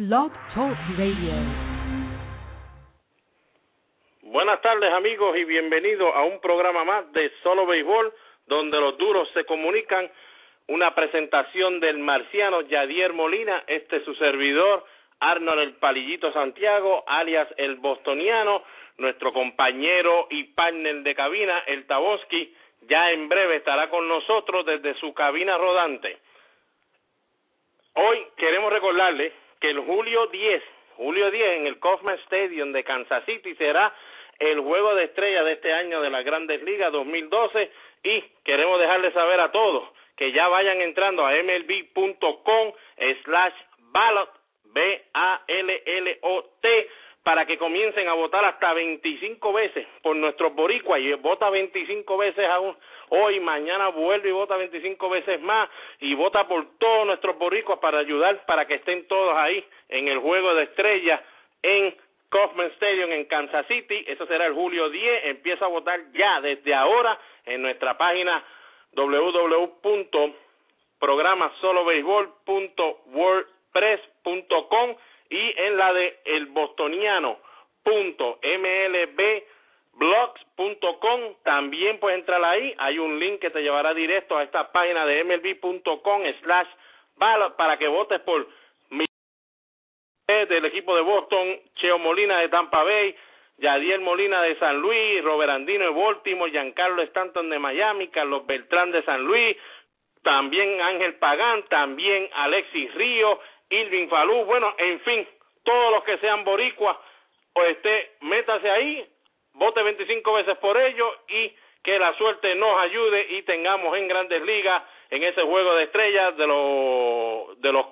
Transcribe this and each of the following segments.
Blog Talk Radio. Buenas tardes amigos y bienvenidos a un programa más de Solo Béisbol donde los duros se comunican. Una presentación del marciano Yadier Molina, este es su servidor, Arnold el Palillito Santiago, alias el Bostoniano, nuestro compañero y partner de cabina, el Taboski, ya en breve estará con nosotros desde su cabina rodante. Hoy queremos recordarle que el julio 10, julio 10 en el Kauffman Stadium de Kansas City será el juego de estrella de este año de las Grandes Ligas 2012 y queremos dejarle saber a todos que ya vayan entrando a mlb.com slash ballot B-A-L-L-O-T para que comiencen a votar hasta 25 veces por nuestros boricuas y vota 25 veces aún hoy, mañana vuelve y vota 25 veces más y vota por todos nuestros boricuas para ayudar para que estén todos ahí en el juego de estrellas en Kaufman Stadium en Kansas City, eso será el julio 10, empieza a votar ya desde ahora en nuestra página www.programasolobaseball.wordpress.com y en la de elbostoniano.mlbblogs.com también puedes entrar ahí, hay un link que te llevará directo a esta página de mlb.com slash para que votes por mi del equipo de Boston, Cheo Molina de Tampa Bay, Yadiel Molina de San Luis, Robert Andino de Baltimore, Giancarlo Stanton de Miami, Carlos Beltrán de San Luis, también Ángel Pagán, también Alexis Río, Irving Falú, bueno, en fin, todos los que sean boricuas, o esté, métase ahí, vote 25 veces por ellos y que la suerte nos ayude y tengamos en grandes ligas en ese juego de estrellas de los de los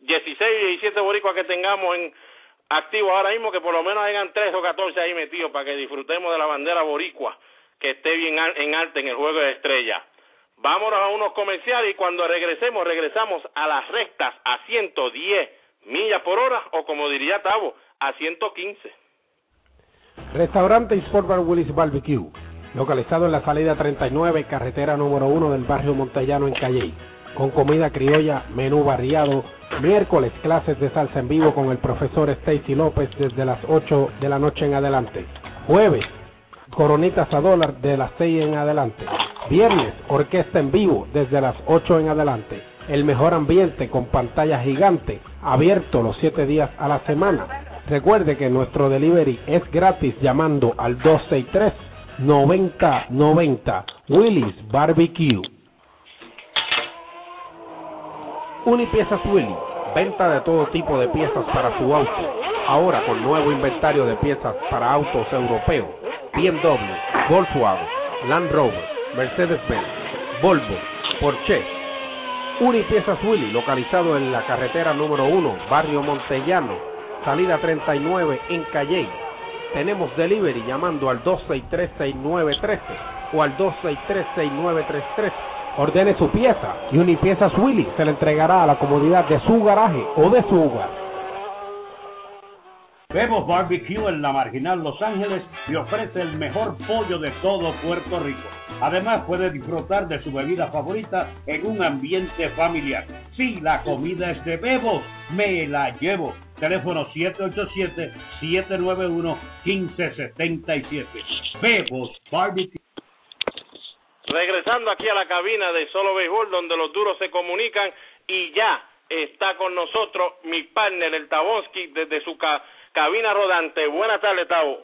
16 y 17 boricuas que tengamos en activos ahora mismo, que por lo menos hayan 3 o 14 ahí metidos para que disfrutemos de la bandera boricua que esté bien en alta en el juego de estrellas. Vámonos a unos comerciales y cuando regresemos, regresamos a las rectas a 110 millas por hora o como diría Tavo, a 115. Restaurante Sport Bar Willis Barbecue, localizado en la salida 39, carretera número 1 del barrio Montellano en Calley, con comida criolla, menú variado, miércoles clases de salsa en vivo con el profesor Stacy López desde las 8 de la noche en adelante, jueves coronitas a dólar de las 6 en adelante. Viernes, orquesta en vivo desde las 8 en adelante. El mejor ambiente con pantalla gigante, abierto los 7 días a la semana. Recuerde que nuestro delivery es gratis llamando al 263-9090 Willis Barbecue. Unipiezas Willy, venta de todo tipo de piezas para su auto. Ahora con nuevo inventario de piezas para autos europeos BMW, Volkswagen, Land Rover, Mercedes-Benz, Volvo, Porsche. Unipiezas Willy, localizado en la carretera número 1, barrio Montellano, salida 39 en Calle. Tenemos delivery llamando al 2636913 o al 2636933. Ordene su pieza y Unipiezas Willy se le entregará a la comodidad de su garaje o de su hogar. Bebos Barbecue en la Marginal Los Ángeles y ofrece el mejor pollo de todo Puerto Rico. Además puede disfrutar de su bebida favorita en un ambiente familiar. Si la comida es de Bebos, me la llevo. Teléfono 787-791-1577. Bebos Barbecue. Regresando aquí a la cabina de Solo Béisbol, donde los duros se comunican y ya está con nosotros mi partner, el Tabonsky, desde su casa cabina rodante. Buenas tardes, Tavo.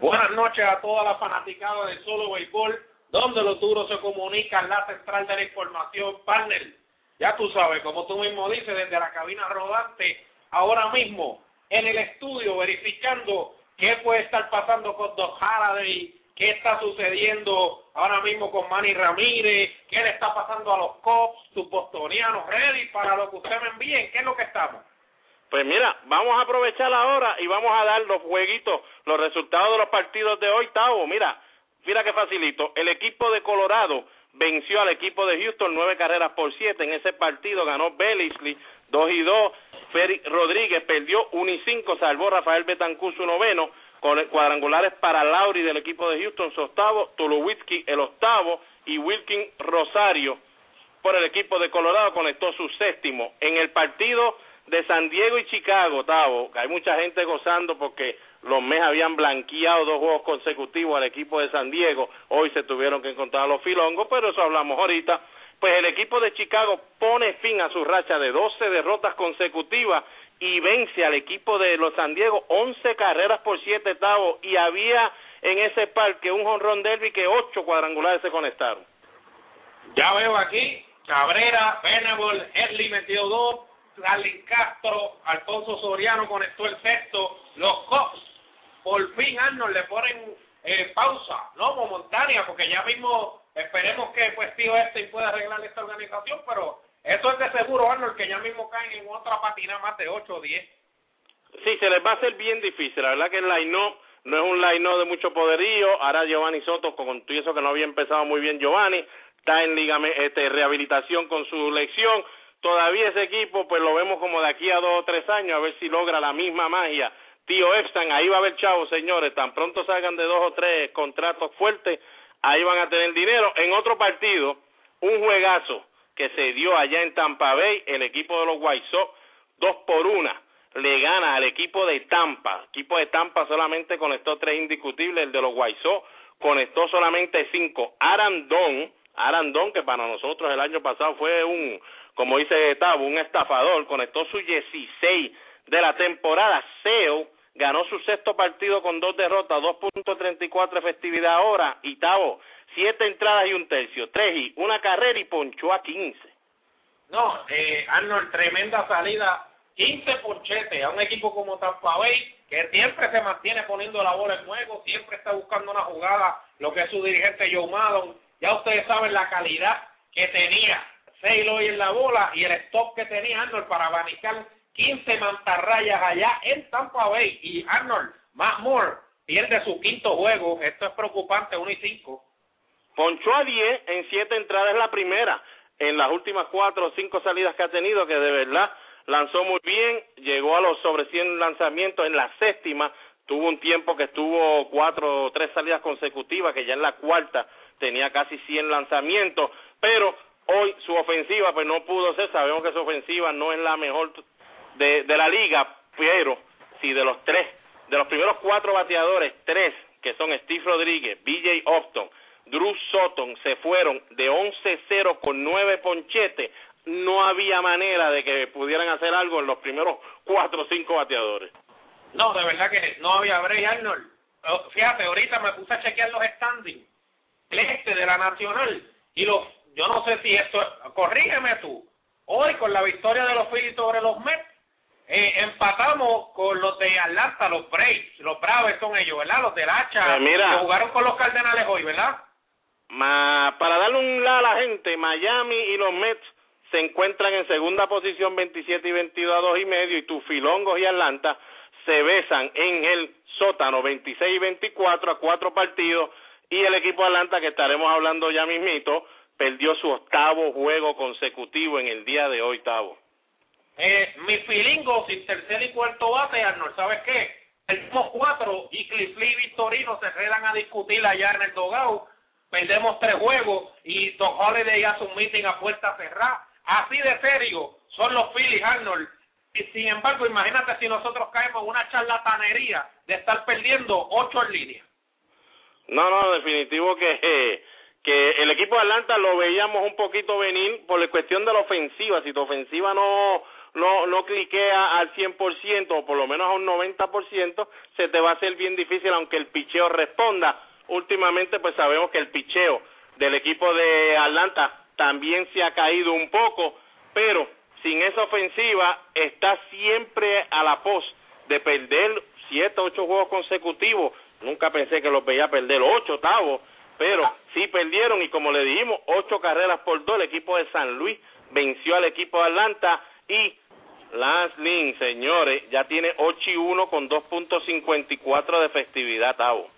Buenas noches a toda la fanaticada de Solo Béisbol, donde los duros se comunican, la central de la información, panel. Ya tú sabes, como tú mismo dices, desde la cabina rodante, ahora mismo en el estudio verificando qué puede estar pasando con Doc Haraday, qué está sucediendo ahora mismo con Manny Ramírez, qué le está pasando a los Cops, sus bostonianos, ready para lo que usted me envíe, ¿qué es lo que estamos? Pues mira, vamos a aprovechar ahora y vamos a dar los jueguitos, los resultados de los partidos de hoy, Tavo. Mira, mira qué facilito. El equipo de Colorado venció al equipo de Houston nueve carreras por siete. En ese partido ganó Bellisley dos y dos. Ferry Rodríguez perdió uno y cinco, salvó Rafael Betancur su noveno, con cuadrangulares para Lauri del equipo de Houston su octavo, Tulowitzki el octavo y Wilkin Rosario por el equipo de Colorado conectó su séptimo. En el partido de San Diego y Chicago, Tavo, hay mucha gente gozando porque los Mets habían blanqueado dos juegos consecutivos al equipo de San Diego, hoy se tuvieron que encontrar los filongos, pero eso hablamos ahorita. Pues el equipo de Chicago pone fin a su racha de 12 derrotas consecutivas y vence al equipo de los San Diego 11 carreras por 7 Tavo y había en ese parque un jonrón derby que ocho cuadrangulares se conectaron. Ya veo aquí Cabrera, Venable, Edley metió dos, Darlin Castro, Alfonso Soriano conectó el sexto, los Cops, por fin Arnold le ponen eh, pausa, no momentánea, porque ya mismo esperemos que pues tío este pueda arreglar esta organización, pero eso es de seguro Arnold que ya mismo caen en otra patina más de 8 o 10. Sí, se les va a hacer bien difícil, la verdad que el line no es un line de mucho poderío, ahora Giovanni Soto, con todo eso que no había empezado muy bien Giovanni, está en liga, este, rehabilitación con su lección, todavía ese equipo pues lo vemos como de aquí a dos o tres años a ver si logra la misma magia tío Epstein, ahí va a haber chavos señores, tan pronto salgan de dos o tres contratos fuertes, ahí van a tener dinero. En otro partido, un juegazo que se dio allá en Tampa Bay, el equipo de los White dos por una, le gana al equipo de Tampa. El equipo de Tampa solamente conectó tres indiscutibles, el de los White conectó solamente cinco. Arandón, Arandón, que para nosotros el año pasado fue un como dice Tavo, un estafador, conectó su 16 de la temporada. Seo ganó su sexto partido con dos derrotas, 2.34 efectividad ahora. Y Tavo, siete entradas y un tercio, tres y una carrera y ponchó a 15. No, eh, Arnold, tremenda salida, 15 ponchetes a un equipo como Tampa Bay, que siempre se mantiene poniendo la bola en juego, siempre está buscando una jugada, lo que es su dirigente Joe Maddon. Ya ustedes saben la calidad que tenía Sailor en la bola y el stop que tenía Arnold para abanicar 15 mantarrayas allá en Tampa Bay. Y Arnold, más Moore, pierde su quinto juego. Esto es preocupante, 1 y 5. Ponchó a 10 en 7 entradas la primera. En las últimas 4 o 5 salidas que ha tenido, que de verdad lanzó muy bien, llegó a los sobre 100 lanzamientos en la séptima, tuvo un tiempo que estuvo 4 o 3 salidas consecutivas, que ya en la cuarta tenía casi 100 lanzamientos, pero Hoy su ofensiva pues no pudo ser, sabemos que su ofensiva no es la mejor de, la liga, pero si de los tres, de los primeros cuatro bateadores, tres que son Steve Rodríguez, BJ Upton, Drew Sutton se fueron de 11-0 con nueve ponchetes, no había manera de que pudieran hacer algo en los primeros cuatro o cinco bateadores. No, de verdad que no había Bray Arnold. Oh, fíjate, ahorita me puse a chequear los standings, este de la Nacional, y los yo no sé si esto, corrígeme tú, hoy con la victoria de los Phillies sobre los Mets, eh, empatamos con los de Atlanta, los Braves, los Braves son ellos, ¿verdad? Los del hacha, pues que jugaron con los Cardenales hoy, ¿verdad? Ma, para darle un la a la gente, Miami y los Mets se encuentran en segunda posición 27 y 22 a 2 y medio y Tufilongos y Atlanta se besan en el sótano 26 y 24 a cuatro partidos y el equipo de Atlanta que estaremos hablando ya mismito perdió su octavo juego consecutivo en el día de hoy, Tavo. Eh, mi filingo sin tercer y cuarto bate, Arnold, ¿sabes qué? Mismo cuatro y Cliffley y Victorino se quedan a discutir allá en el dogao. Perdemos tres juegos y Tom Holiday hace un meeting a puerta cerrada. Así de serio son los Phillies, Arnold. Y sin embargo, imagínate si nosotros caemos en una charlatanería de estar perdiendo ocho en línea. No, no, definitivo que que el equipo de Atlanta lo veíamos un poquito venir por la cuestión de la ofensiva. Si tu ofensiva no no no cliquea al 100% o por lo menos a un 90%, se te va a hacer bien difícil aunque el picheo responda. Últimamente pues sabemos que el picheo del equipo de Atlanta también se ha caído un poco, pero sin esa ofensiva está siempre a la pos de perder siete, ocho juegos consecutivos. Nunca pensé que los veía perder ocho, octavos pero sí perdieron y como le dijimos, ocho carreras por dos, el equipo de San Luis venció al equipo de Atlanta y Lance Lynn, señores, ya tiene 8 y 1 con 2.54 de efectividad, Tavo.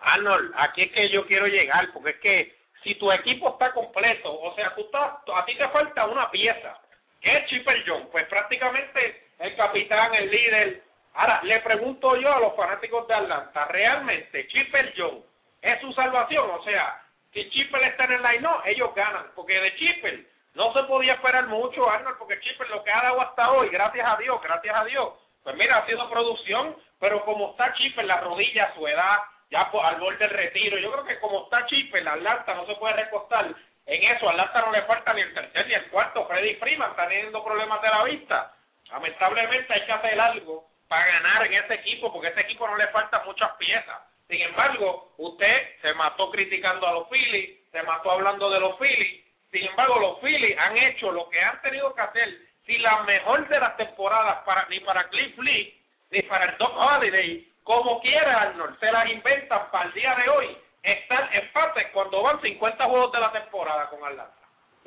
Arnold, aquí es que yo quiero llegar, porque es que si tu equipo está completo, o sea, tú a ti te falta una pieza, que es Chipper John, pues prácticamente el capitán, el líder. Ahora, le pregunto yo a los fanáticos de Atlanta, ¿realmente Chipper John es su salvación. O sea, si Chipper está en el line, no, ellos ganan, porque de Chipper No se podía esperar mucho, Arnold, porque Chipper lo que ha dado hasta hoy, gracias a Dios, gracias a Dios, pues mira, ha sido producción, pero como está Chipper, la rodilla, su edad, ya al borde del retiro, yo creo que como está Chipper, la Atlanta no se puede recostar en eso, Atlanta no le falta ni el tercer ni el cuarto, Freddy Freeman está teniendo problemas de la vista, lamentablemente hay que hacer algo para ganar en ese equipo, porque a ese equipo no le faltan muchas piezas. Sin embargo, usted se mató criticando a los Phillies, se mató hablando de los Phillies. Sin embargo, los Phillies han hecho lo que han tenido que hacer. Si la mejor de las temporadas para ni para Cliff Lee ni para el Doc Holiday, como quiera Arnold, se las inventan para el día de hoy. Están empates cuando van 50 juegos de la temporada con Atlanta.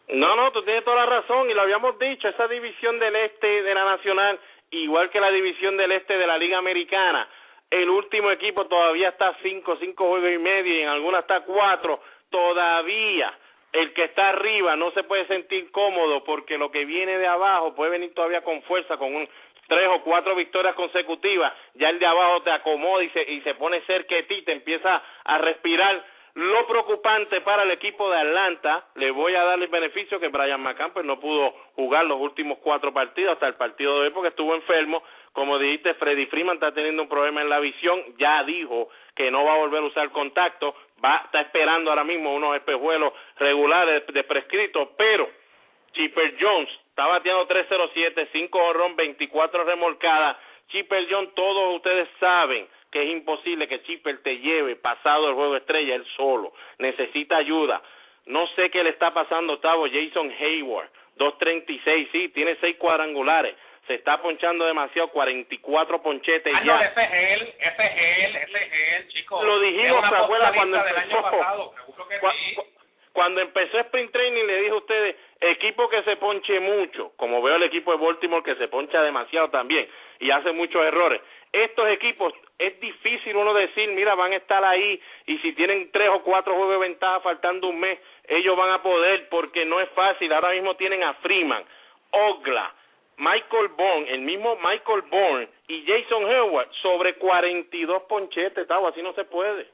No, no, tú tienes toda la razón y lo habíamos dicho, esa división del este de la Nacional, igual que la división del este de la Liga Americana, el último equipo todavía está cinco, cinco juegos y medio y en algunas está cuatro, todavía el que está arriba no se puede sentir cómodo porque lo que viene de abajo puede venir todavía con fuerza, con un, tres o cuatro victorias consecutivas, ya el de abajo te acomoda y se, y se pone cerca de ti, te empieza a respirar lo preocupante para el equipo de Atlanta, le voy a dar el beneficio que Brian McCann pues, no pudo jugar los últimos cuatro partidos, hasta el partido de hoy porque estuvo enfermo. Como dijiste, Freddy Freeman está teniendo un problema en la visión, ya dijo que no va a volver a usar contacto, va, está esperando ahora mismo unos espejuelos regulares de prescrito, pero Chipper Jones está bateando 307, 5 horrón, 24 remolcadas. Chipper Jones, todos ustedes saben que es imposible que Chipper te lleve pasado el juego estrella él solo. Necesita ayuda. No sé qué le está pasando, Octavo. Jason Hayward, 2.36, sí, tiene seis cuadrangulares. Se está ponchando demasiado, 44 ponchetes ah, ya. No, ese es él, ese es él, ese es él, chicos. Lo dijimos, ¿se acuerdan cuando empezó? Pasado, que sí. Cuando empezó Sprint Training le dije a ustedes, equipo que se ponche mucho, como veo el equipo de Baltimore que se poncha demasiado también y hace muchos errores. Estos equipos es difícil uno decir, mira, van a estar ahí y si tienen tres o cuatro juegos de ventaja faltando un mes, ellos van a poder porque no es fácil. Ahora mismo tienen a Freeman, Ogla, Michael Bourne, el mismo Michael Bourne y Jason Howard sobre 42 ponchetes, tal, así no se puede.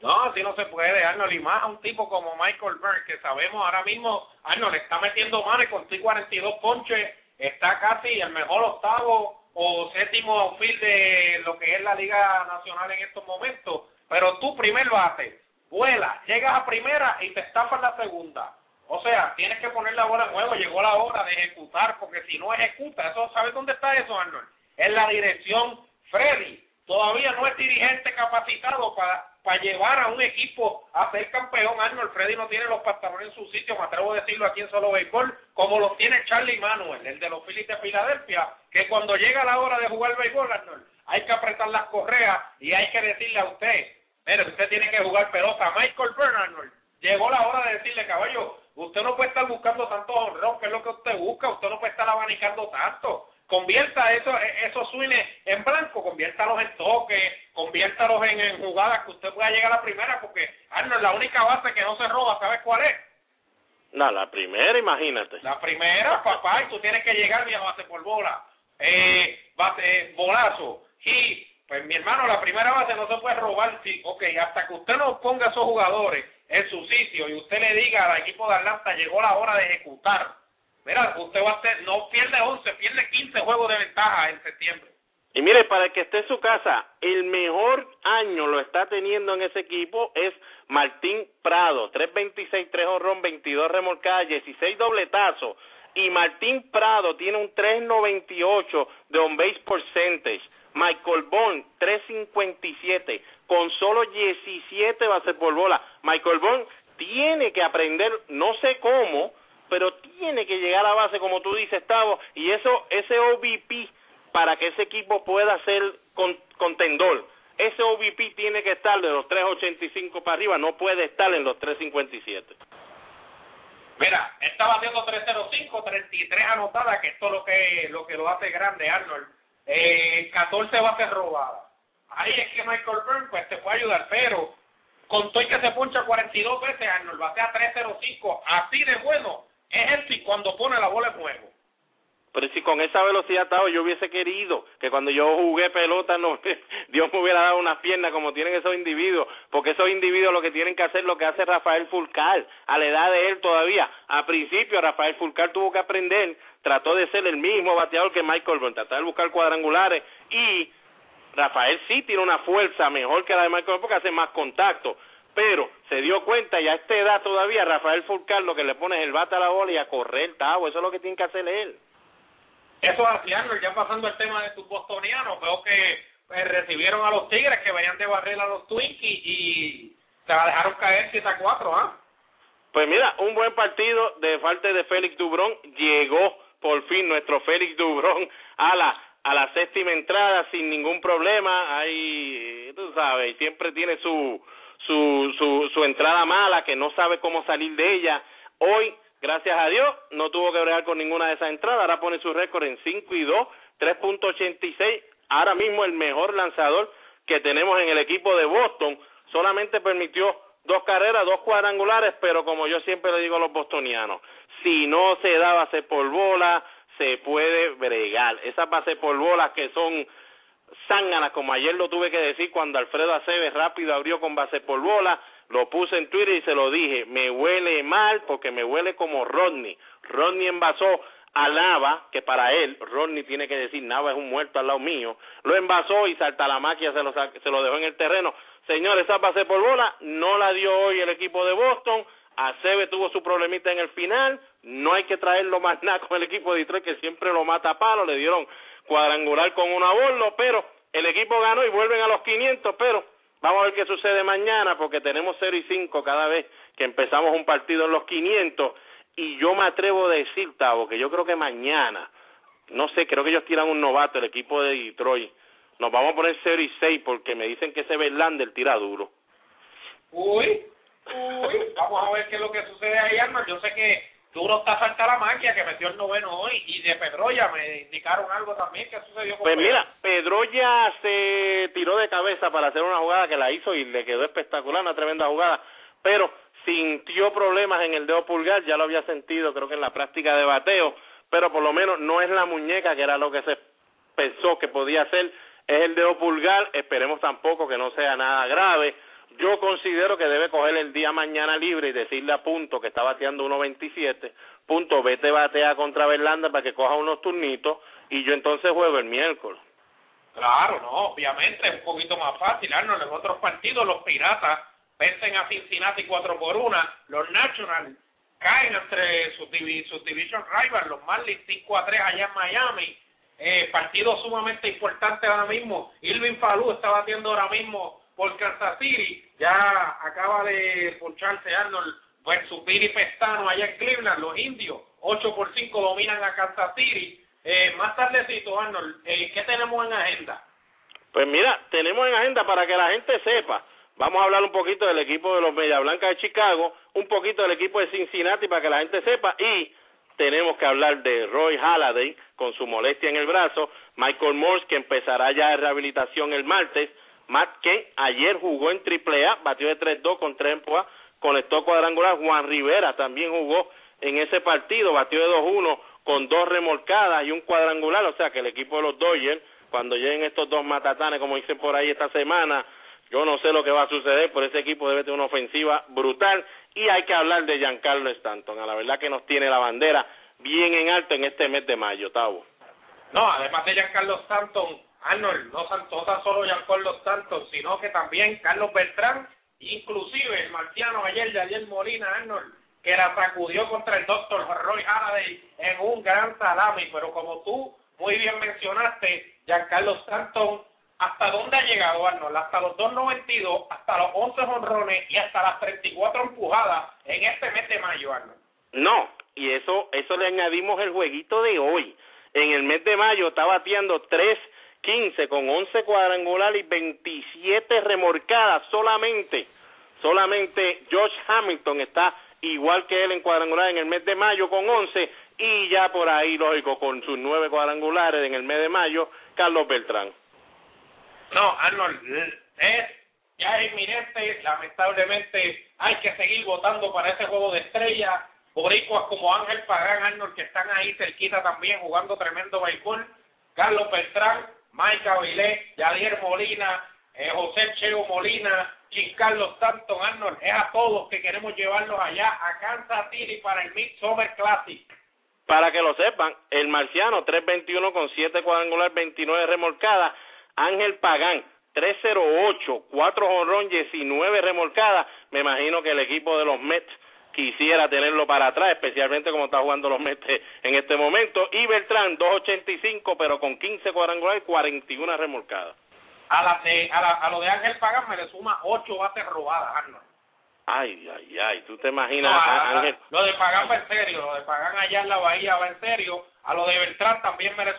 No, así no se puede, Arnold, y más a un tipo como Michael Burke, que sabemos ahora mismo, Arnold está metiendo manos con 42 ponches, está casi el mejor octavo o séptimo outfield de lo que es la Liga Nacional en estos momentos, pero tú primer bate, vuela, llegas a primera y te estapas la segunda. O sea, tienes que poner la bola en juego, llegó la hora de ejecutar, porque si no ejecuta, eso ¿sabes dónde está eso, Arnold? En la dirección Freddy. Todavía no es dirigente capacitado para para llevar a un equipo a ser campeón. Arnold Freddy no tiene los pantalones en su sitio, me atrevo a decirlo aquí en solo béisbol, como los tiene Charlie Manuel, el de los Phillies de Filadelfia, que cuando llega la hora de jugar béisbol, Arnold, hay que apretar las correas y hay que decirle a usted, mire, usted tiene que jugar pelota. Michael Byrne, Arnold, llegó la hora de decirle, caballo, usted no puede estar buscando tanto honrón, que es lo que usted busca, usted no puede estar abanicando tanto convierta eso, esos swings en blanco, conviértalos en toques, conviértalos en, en, jugadas que usted pueda llegar a la primera, porque Arnold, la única base que no se roba, ¿sabes cuál es? No, la primera, imagínate. La primera, papá, y tú tienes que llegar a base por bola, eh, base, bolazo, y pues mi hermano, la primera base no se puede robar, sí, ok, hasta que usted no ponga esos jugadores en su sitio y usted le diga al equipo de Atlanta, llegó la hora de ejecutar, Mira, usted va a hacer, no pierde 11, pierde 15 juegos de ventaja en septiembre. Y mire, para el que esté en su casa, el mejor año lo está teniendo en ese equipo es Martín Prado, 3.26, 3 horrón, 22 remolcadas, 16 dobletazos. Y Martín Prado tiene un 3.98 de on base percentage. Michael Bond, 3.57, con solo 17 bases por bola. Michael Bond tiene que aprender, no sé cómo, pero tiene que llegar a base, como tú dices, Tavo, y eso, ese OVP, para que ese equipo pueda ser contendor, ese OVP tiene que estar de los 3.85 para arriba, no puede estar en los 3.57. Mira, está batiendo 3.05, 33 anotadas, que esto es lo que, lo que lo hace grande, Arnold. Eh, 14 bases robadas. Ahí es que Michael Byrne pues te puede ayudar, pero con todo que se poncha 42 veces, Arnold batea 3.05, así de bueno, es y cuando pone la bola en juego. pero si con esa velocidad estaba, yo hubiese querido que cuando yo jugué pelota, no, Dios me hubiera dado unas piernas como tienen esos individuos, porque esos individuos lo que tienen que hacer lo que hace Rafael Fulcar, a la edad de él todavía. A principio, Rafael Fulcar tuvo que aprender, trató de ser el mismo bateador que Michael Burns, tratar de buscar cuadrangulares y Rafael sí tiene una fuerza mejor que la de Michael porque hace más contacto, pero se dio cuenta y a esta edad todavía Rafael Fulcar lo que le pone es el bate a la bola y a correr, Tavo, eso es lo que tiene que hacer él. Eso haciendo, ya pasando el tema de tus bostonianos, veo que pues, recibieron a los Tigres que venían de barrer a los Twinkies y se la dejaron caer 7 a 4, ¿ah? Pues mira, un buen partido de parte de Félix Dubrón. Llegó por fin nuestro Félix Dubrón a la a la séptima entrada sin ningún problema. Ahí, tú sabes, siempre tiene su, su, su, su entrada mala, que no sabe cómo salir de ella. Hoy, gracias a Dios, no tuvo que bregar con ninguna de esas entradas. Ahora pone su récord en 5 y 2, 3.86. Ahora mismo el mejor lanzador que tenemos en el equipo de Boston. Solamente permitió dos carreras, dos cuadrangulares, pero como yo siempre le digo a los bostonianos, si no se da base por bola, se puede bregar. Esas bases por bolas que son zánganas, como ayer lo tuve que decir cuando Alfredo Aceves rápido abrió con base por bola, lo puse en Twitter y se lo dije, me huele mal porque me huele como Rodney. Rodney envasó a Nava, que para él, Rodney tiene que decir, Nava es un muerto al lado mío, lo envasó y salta la máquina se lo, se lo dejó en el terreno. Señor, esa base por bola no la dio hoy el equipo de Boston, Acebe tuvo su problemita en el final, no hay que traerlo más nada con el equipo de Detroit que siempre lo mata a palo, le dieron cuadrangular con una bola, pero el equipo ganó y vuelven a los 500, pero vamos a ver qué sucede mañana porque tenemos 0 y 5 cada vez que empezamos un partido en los 500 y yo me atrevo a decir, Tavo, que yo creo que mañana, no sé, creo que ellos tiran un novato, el equipo de Detroit, nos vamos a poner 0 y 6 porque me dicen que ese Verlander tira duro. Uy, uy, vamos a ver qué es lo que sucede ahí, Arnold. Yo sé que Duro está falta la magia que metió el noveno hoy y de Pedroya me indicaron algo también que sucedió con Pues mira, Pedroya se tiró de cabeza para hacer una jugada que la hizo y le quedó espectacular, una tremenda jugada, pero sintió problemas en el dedo pulgar, ya lo había sentido creo que en la práctica de bateo, pero por lo menos no es la muñeca que era lo que se pensó que podía ser, es el dedo pulgar, esperemos tampoco que no sea nada grave, yo considero que debe coger el día mañana libre y decirle a Punto que está bateando 1.27, Punto, vete batea contra Verlander para que coja unos turnitos y yo entonces juego el miércoles. Claro, no, obviamente es un poquito más fácil. Arnold, en otros partidos los Piratas vencen a Cincinnati 4 por 1, los Nationals caen entre sus, sus division rivals, los Marlins 5 a 3 allá en Miami. Eh, partido sumamente importante ahora mismo. Irving Falú está batiendo ahora mismo por Kansas City, ya acaba de poncharse Arnold versus Piri Pestano allá en Cleveland, los indios, 8 por 5 dominan a Kansas City. Eh, más tardecito, Arnold, eh, ¿qué tenemos en agenda? Pues mira, tenemos en agenda para que la gente sepa. Vamos a hablar un poquito del equipo de los Media Blancas de Chicago, un poquito del equipo de Cincinnati para que la gente sepa y tenemos que hablar de Roy Halladay con su molestia en el brazo, Michael Morse que empezará ya de rehabilitación el martes, Matt ayer jugó en AAA, batió de 3-2 con 3 empujas, conectó cuadrangular. Juan Rivera también jugó en ese partido, batió de 2-1 con dos remolcadas y un cuadrangular. O sea que el equipo de los Dodgers, cuando lleguen estos dos matatanes, como dicen por ahí esta semana, yo no sé lo que va a suceder, pero ese equipo debe tener una ofensiva brutal. Y hay que hablar de Giancarlo Stanton. A la verdad que nos tiene la bandera bien en alto en este mes de mayo, Tavo. No, además de Giancarlo Stanton, Arnold, no, no tan solo Giancarlo Santos, sino que también Carlos Beltrán, inclusive el marciano ayer de ayer Molina, Arnold, que la sacudió contra el doctor Roy Halladay en un gran salami, pero como tú muy bien mencionaste, Giancarlo Stanton, ¿hasta dónde ha llegado Arnold? Hasta los 2.92, hasta los 11 honrones y hasta las 34 empujadas en este mes de mayo, Arnold. No, y eso, eso le añadimos el jueguito de hoy. En el mes de mayo está bateando tres 15 con 11 cuadrangulares y 27 remorcadas solamente. Solamente George Hamilton está igual que él en cuadrangular en el mes de mayo con 11 y ya por ahí, lógico, con sus nueve cuadrangulares en el mes de mayo, Carlos Beltrán. No, Arnold, es ya es inminente, lamentablemente hay que seguir votando para ese juego de estrella boricuas como Ángel Pagán Arnold que están ahí cerquita también jugando tremendo béisbol, Carlos Beltrán, Mike Avilés, Yadier Molina, eh, José Cheo Molina, Carlos Stanton Arnold, es a todos que queremos llevarlos allá a Kansas City para el Midsummer Classic. Para que lo sepan, el marciano 321 con 7 cuadrangular, 29 remolcadas, Ángel Pagán 308, 4 jonrón, 19 remolcadas. Me imagino que el equipo de los Mets quisiera tenerlo para atrás, especialmente como está jugando los Mets en este momento. Y Beltrán 285, pero con 15 cuadrangular y 41 remolcadas. A, la de, a, la, a lo de Ángel Pagán me le suma 8 bases robadas, Arnold. Ay, ay, ay, tú te imaginas. Ángel? Lo de Pagán va en serio, lo de Pagán allá en la Bahía va en serio. A lo de Beltrán también me le,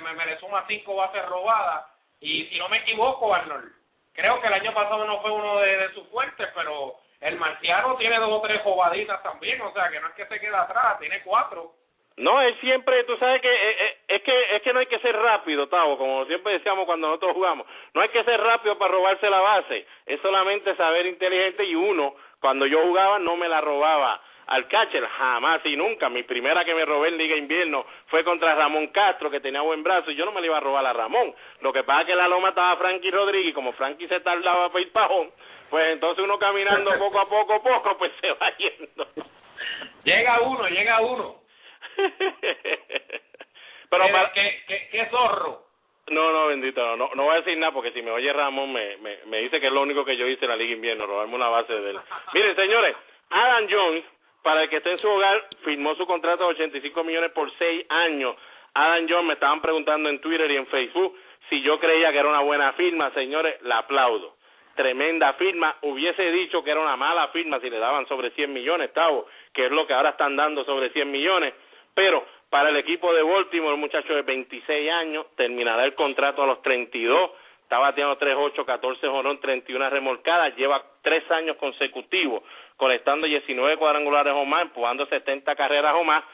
me, me le suma 5 bases robadas y si no me equivoco, Arnold, creo que el año pasado no fue uno de, sus fuertes, pero el marciano tiene dos o tres jovaditas también, o sea que no es que se quede atrás, tiene cuatro. No, él siempre, tú sabes que eh, eh, es que es que no hay que ser rápido, Tavo, como siempre decíamos cuando nosotros jugamos. No hay que ser rápido para robarse la base, es solamente saber inteligente y uno, cuando yo jugaba no me la robaba al catcher, jamás y nunca. Mi primera que me robé en Liga Invierno fue contra Ramón Castro, que tenía buen brazo, y yo no me le iba a robar a Ramón. Lo que pasa es que la loma estaba Frankie Rodríguez, como Frankie se tardaba para ir pajón, pues entonces uno caminando poco a poco, poco, pues se va yendo. Llega uno, llega uno. Pero ¿Qué, para... ¿qué, qué, zorro? No, no, bendito, no, no, voy a decir nada porque si me oye Ramón me, me, me dice que es lo único que yo hice en la Liga Invierno, robarme una base de él. Miren, señores, Adam Jones para el que esté en su hogar, firmó su contrato de 85 millones por seis años. Adam John me estaban preguntando en Twitter y en Facebook si yo creía que era una buena firma. Señores, la aplaudo. Tremenda firma. Hubiese dicho que era una mala firma si le daban sobre 100 millones, Tavo, que es lo que ahora están dando sobre 100 millones. Pero para el equipo de Baltimore, el muchacho de 26 años, terminará el contrato a los 32 está bateando 3-8, 14 jorón, 31 remolcadas, lleva tres años consecutivos conectando 19 cuadrangulares o más, empujando 70 carreras o más.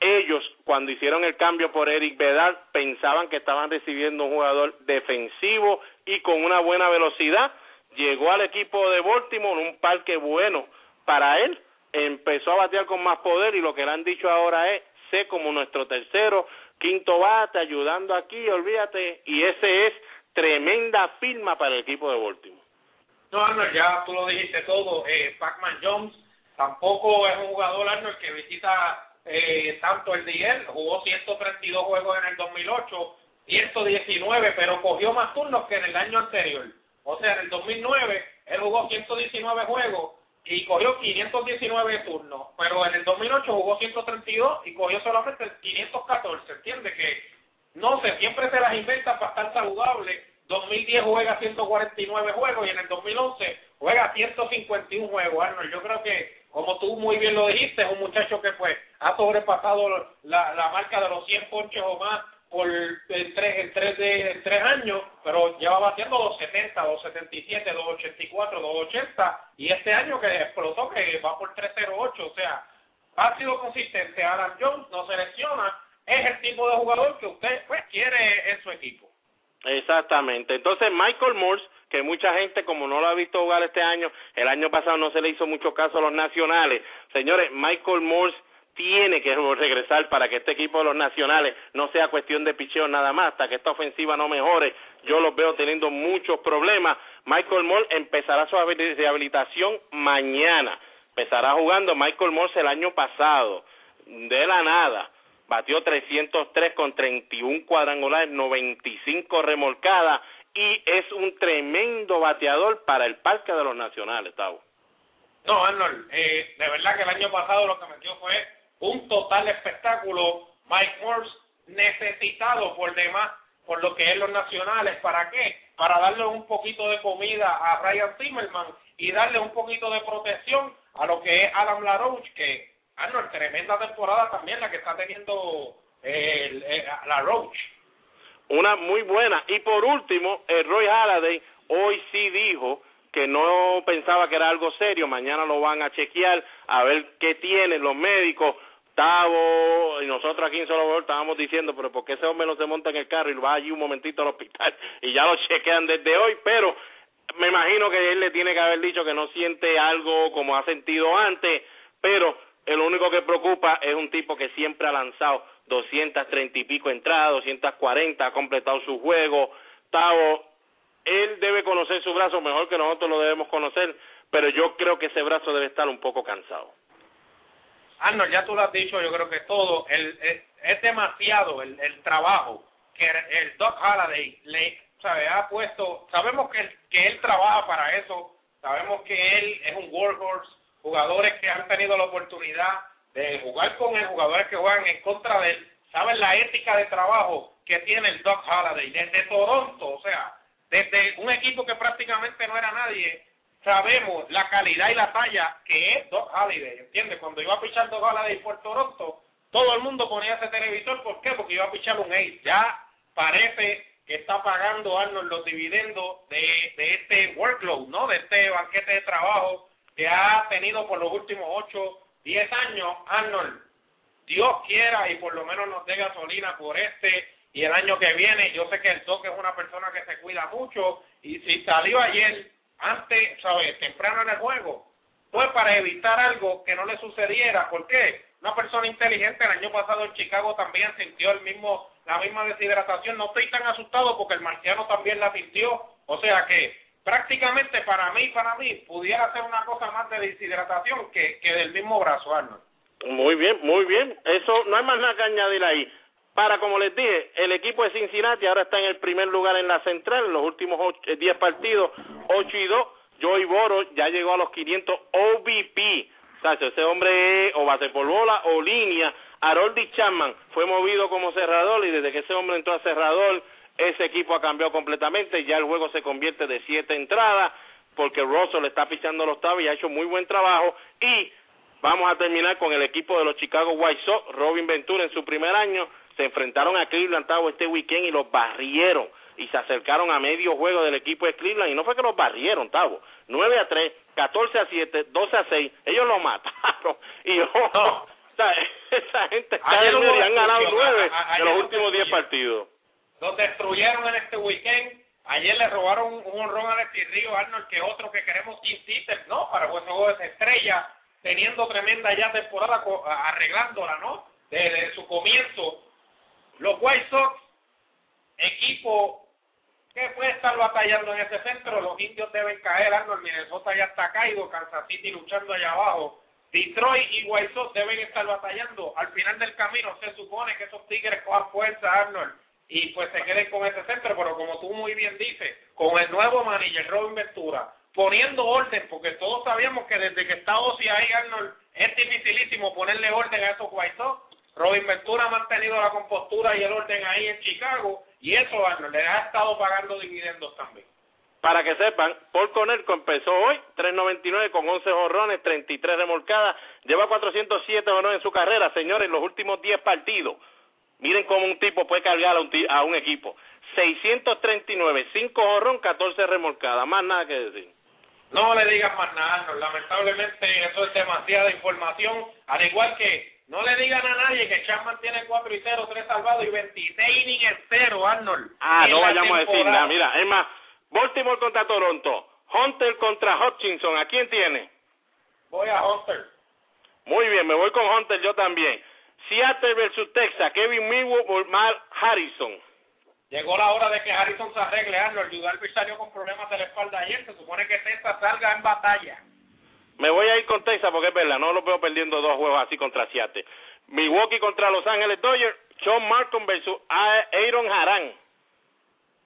Ellos, cuando hicieron el cambio por Eric Vedal, pensaban que estaban recibiendo un jugador defensivo y con una buena velocidad. Llegó al equipo de Baltimore, un parque bueno para él, empezó a batear con más poder y lo que le han dicho ahora es, sé como nuestro tercero, quinto bate, ayudando aquí, olvídate, y ese es tremenda firma para el equipo de Baltimore. No, Arnold, ya tú lo dijiste todo. Eh, Pacman Jones tampoco es un jugador, Arnold, que visita eh, tanto el de Jugó 132 juegos en el 2008, 119, pero cogió más turnos que en el año anterior. O sea, en el 2009 él jugó 119 juegos y cogió 519 turnos, pero en el 2008 jugó 132 y cogió solamente 514. Entiende que no sé, siempre se las inventa para estar saludable 2010 juega 149 juegos y en el 2011 juega 151 juegos. Arnold, yo creo que, como tú muy bien lo dijiste, es un muchacho que pues ha sobrepasado la, la marca de los 100 ponches o más por en tres, en tres, de, en tres años, pero lleva batiendo 270, 277, 284, 280 y este año que explotó que va por 308, o sea, ha sido consistente. Adam Jones no se lesiona, es el tipo de jugador que usted pues quiere en su equipo. Exactamente. Entonces, Michael Morse, que mucha gente, como no lo ha visto jugar este año, el año pasado no se le hizo mucho caso a los nacionales. Señores, Michael Morse tiene que regresar para que este equipo de los nacionales no sea cuestión de picheo nada más, hasta que esta ofensiva no mejore. Yo los veo teniendo muchos problemas. Michael Morse empezará su rehabilitación mañana. Empezará jugando Michael Morse el año pasado, de la nada batió 303 con 31 cuadrangulares, 95 remolcadas y es un tremendo bateador para el Parque de los Nacionales, Tavo. No, Arnold, eh, de verdad que el año pasado lo que metió fue un total espectáculo. Mike Morse necesitado por demás por lo que es los nacionales. ¿Para qué? Para darle un poquito de comida a Ryan Zimmerman y darle un poquito de protección a lo que es Adam LaRoche, que Arnold, tremenda temporada también la que está teniendo eh, Roach. Una muy buena. Y por último, el Roy Halladay hoy sí dijo que no pensaba que era algo serio. Mañana lo van a chequear a ver qué tienen los médicos. Tavo y nosotros aquí en Solo estábamos diciendo, pero ¿por qué ese hombre no se monta en el carro y va allí un momentito al hospital? Y ya lo chequean desde hoy, pero me imagino que él le tiene que haber dicho que no siente algo como ha sentido antes, pero el único que preocupa es un tipo que siempre ha lanzado 230 y pico entradas, 240, ha completado su juego. Tavo, él debe conocer su brazo mejor que nosotros lo debemos conocer, pero yo creo que ese brazo debe estar un poco cansado. Arnold, ya tú lo has dicho, yo creo que todo, el, es demasiado el, el trabajo que el Doc Halladay le sabe, ha puesto, sabemos que, que él trabaja para eso, sabemos que él es un workhorse, jugadores que han tenido la oportunidad de jugar con él, jugadores que juegan en contra de él, saben la ética de trabajo que tiene el Doc Halladay desde Toronto, o sea, desde un equipo que prácticamente no era nadie, sabemos la calidad y la talla que es Doc Halladay, ¿entiendes? Cuando iba a pichar Doc Halladay por Toronto, todo el mundo ponía ese televisor, ¿por qué? Porque iba a pichar un ace, ya parece que está pagando Arnold los dividendos de, de este workload, ¿no? De este banquete de trabajo que ha tenido por los últimos 8, 10 años, Arnold, Dios quiera y por lo menos nos dé gasolina por este y el año que viene. Yo sé que el toque es una persona que se cuida mucho y si salió ayer, antes, ¿sabes? Temprano en el juego, fue para evitar algo que no le sucediera. ¿Por qué? Una persona inteligente el año pasado en Chicago también sintió el mismo la misma deshidratación. No estoy tan asustado porque el marciano también la sintió. O sea que prácticamente para mí, para mí, pudiera ser una cosa más de deshidratación que, que del mismo brazo, Arnold. Muy bien, muy bien. Eso no hay más nada que añadir ahí. Para, como les dije, el equipo de Cincinnati ahora está en el primer lugar en la central, en los últimos 10 eh, partidos, 8 y 2. Joey Boro ya llegó a los 500 OVP. O sea, ese hombre o base por bola o línea. Haroldi Chapman fue movido como cerrador y desde que ese hombre entró a cerrador, ese equipo ha cambiado completamente, ya el juego se convierte de siete entradas, porque Russell está pichando los tabos y ha hecho muy buen trabajo, y vamos a terminar con el equipo de los Chicago White Sox, Robin Ventura en su primer año, se enfrentaron a Cleveland Tavo este weekend y los barrieron, y se acercaron a medio juego del equipo de Cleveland, y no fue que los barrieron, Tavo, 9 a 3, 14 a 7, 12 a 6, ellos lo mataron, y yo... esa gente está y han ganado nueve de los últimos diez partidos. Los destruyeron en este weekend. Ayer le robaron un honrón a Alexis Río Arnold, que otro que queremos insistir, ¿no? Para ese juego de estrella, teniendo tremenda ya temporada, arreglándola, ¿no? Desde su comienzo. Los White Sox, equipo que puede estar batallando en ese centro, los indios deben caer, Arnold, Minnesota ya está caído, Kansas City luchando allá abajo Detroit y White Sox deben estar batallando. Al final del camino se supone que esos Tigres cojan fuerza, Arnold, y pues se queden con ese centro, pero como tú muy bien dices, con el nuevo manager Robin Ventura, poniendo orden, porque todos sabíamos que desde que está Ozzy ahí, Arnold, es dificilísimo ponerle orden a esos White Sox. Robin Ventura ha mantenido la compostura y el orden ahí en Chicago, y eso, Arnold, le ha estado pagando dividendos también. Para que sepan, Paul Connerco empezó hoy 3.99 con 11 jorrones, 33 remolcadas, lleva 407 honores en su carrera, señores, en los últimos 10 partidos. Miren cómo un tipo puede cargar a un, a un equipo. 639, 5 jorrón, 14 remolcadas, más nada que decir. No le digas más nada, lamentablemente eso es demasiada información, al igual que no le digan a nadie que Chapman tiene 4 y 0, 3 salvados y 26 innings en 0, Arnold. Ah, no vayamos a decir nada, mira, es más, Baltimore contra Toronto. Hunter contra Hutchinson. ¿A quién tiene? Voy a Hunter. Muy bien, me voy con Hunter yo también. Seattle versus Texas. Kevin Milwood o Mal Harrison. Llegó la hora de que Harrison se arregle. Arnold Judalpi salió con problemas de la espalda ayer. Se supone que Texas salga en batalla. Me voy a ir con Texas porque es verdad, no lo veo perdiendo dos juegos así contra Seattle. Milwaukee contra Los Ángeles Dodgers. Sean Markham versus Aaron Harán.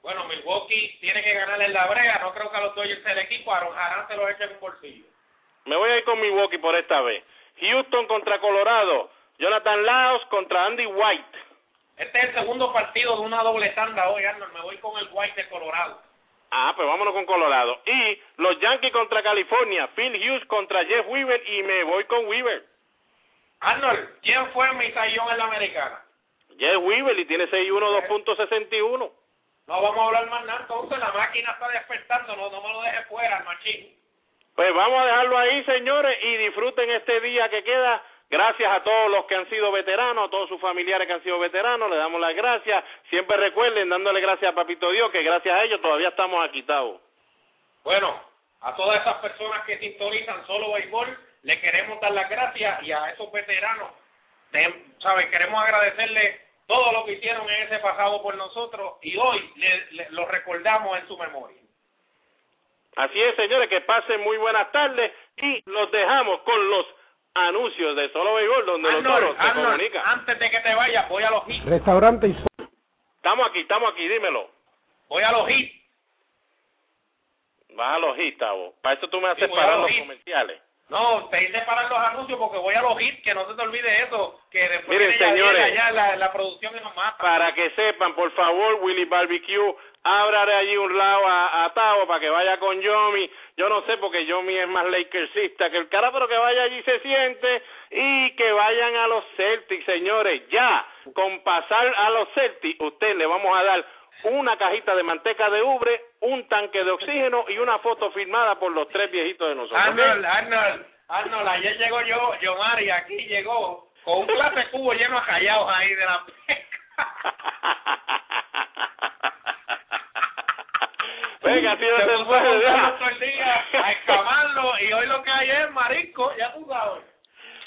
Bueno, Milwaukee tiene que ganar en la brega. No creo que a los Dodgers el equipo. Aaron Harán se lo eche en un bolsillo. Me voy a ir con Milwaukee por esta vez. Houston contra Colorado. Jonathan Laos contra Andy White. Este es el segundo partido de una doble tanda hoy, Arnold. Me voy con el White de Colorado. Ah, pues vámonos con Colorado. Y los Yankees contra California. Phil Hughes contra Jeff Weaver. Y me voy con Weaver. Arnold, ¿quién fue mi sayón en la americana? Jeff Weaver y tiene 6-1, 2.61. No vamos a hablar más nada, entonces la máquina está despertando, no, no me lo deje fuera, machín. Pues vamos a dejarlo ahí, señores, y disfruten este día que queda. Gracias a todos los que han sido veteranos, a todos sus familiares que han sido veteranos, le damos las gracias. Siempre recuerden, dándole gracias a Papito Dios, que gracias a ellos todavía estamos aquí, Bueno, a todas esas personas que sintonizan solo béisbol, le queremos dar las gracias y a esos veteranos, ¿sabes? Queremos agradecerle todo lo que hicieron en ese pasado por nosotros y hoy le, lo recordamos en su memoria. Así es, señores, que pasen muy buenas tardes y los dejamos con los anuncios de Solo Béisbol donde los toros se comunican. Antes de que te vayas, voy a los hits. Restaurante y... Estamos aquí, estamos aquí, dímelo. Voy a los hits. Vas a los hits, Tavo. Para eso tú me haces parar los, comerciales. No, te hice parar los anuncios porque voy a los hits, que no se te olvide eso, que después Miren, señores, allá la, la producción nos mata. Para que sepan, por favor, Willy Barbecue, ábrale allí un lado a, a Tavo para que vaya con Yomi. Yo no sé porque Yomi es más Lakersista que el cara, pero que vaya allí se siente y que vayan a los Celtics, señores. Ya, con pasar a los Celtics, usted le vamos a dar una cajita de manteca de ubre, un tanque de oxígeno y una foto firmada por los tres viejitos de nosotros. Arnold, Arnold, Arnold, ayer llegó yo, yo Mari, aquí llegó con un de cubo lleno de callados ahí de la pesca. Venga, si no se, se puede, todo el día a escamarlo y hoy lo que hay es marisco, ya tú sabes.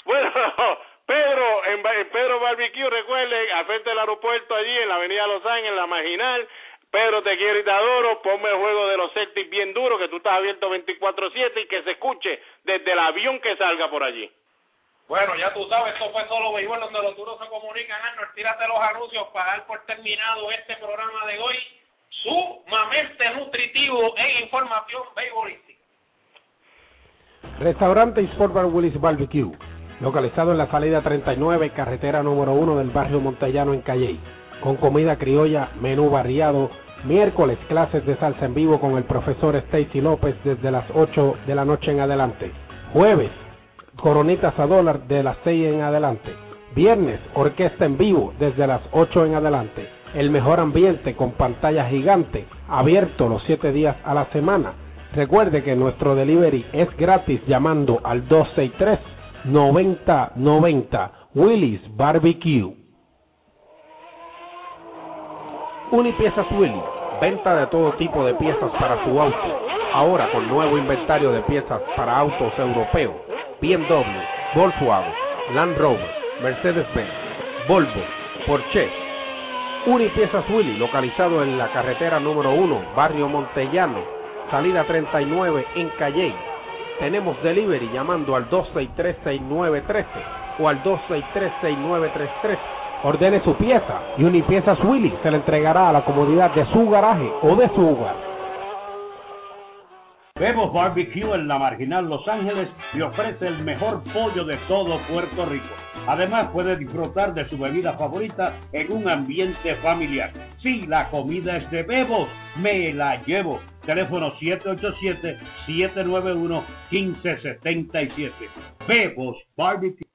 Bueno, Pedro, en, Pedro Barbecue, recuerden, al frente del aeropuerto allí, en la avenida Los Ángeles, en la marginal, Pedro, te quiero y te adoro, ponme el juego de los Celtics bien duro, que tú estás abierto 24-7 y que se escuche desde el avión que salga por allí. Bueno, ya tú sabes, esto fue solo béisbol donde los duros se comunican. Arnold, tírate los anuncios para dar por terminado este programa de hoy, sumamente nutritivo en información beisbolística. Restaurante Sport Bar Willis Barbecue localizado en la salida 39, carretera número 1 del barrio Montellano en Calley, con comida criolla, menú variado, miércoles clases de salsa en vivo con el profesor Stacy López desde las 8 de la noche en adelante, jueves, coronitas a dólar de las 6 en adelante, viernes, orquesta en vivo desde las 8 en adelante, el mejor ambiente con pantalla gigante, abierto los 7 días a la semana. Recuerde que nuestro delivery es gratis llamando al 263 9090 Willis Barbecue. Unipiezas Willy, venta de todo tipo de piezas para su auto. Ahora con nuevo inventario de piezas para autos europeos, BMW, Volkswagen, Land Rover, Mercedes-Benz, Volvo, Porsche. Unipiezas Willy, localizado en la carretera número 1, barrio Montellano, salida 39 en Calle tenemos delivery llamando al 263-6913 o al 263-6933. Ordene su pieza y Unipiezas Willy se le entregará a la comodidad de su garaje o de su hogar. Bebos Barbecue en la Marginal Los Ángeles le ofrece el mejor pollo de todo Puerto Rico. Además puede disfrutar de su bebida favorita en un ambiente familiar. Si la comida es de Bebos, me la llevo. Teléfono 787-791-1577. Bebos Barbecue.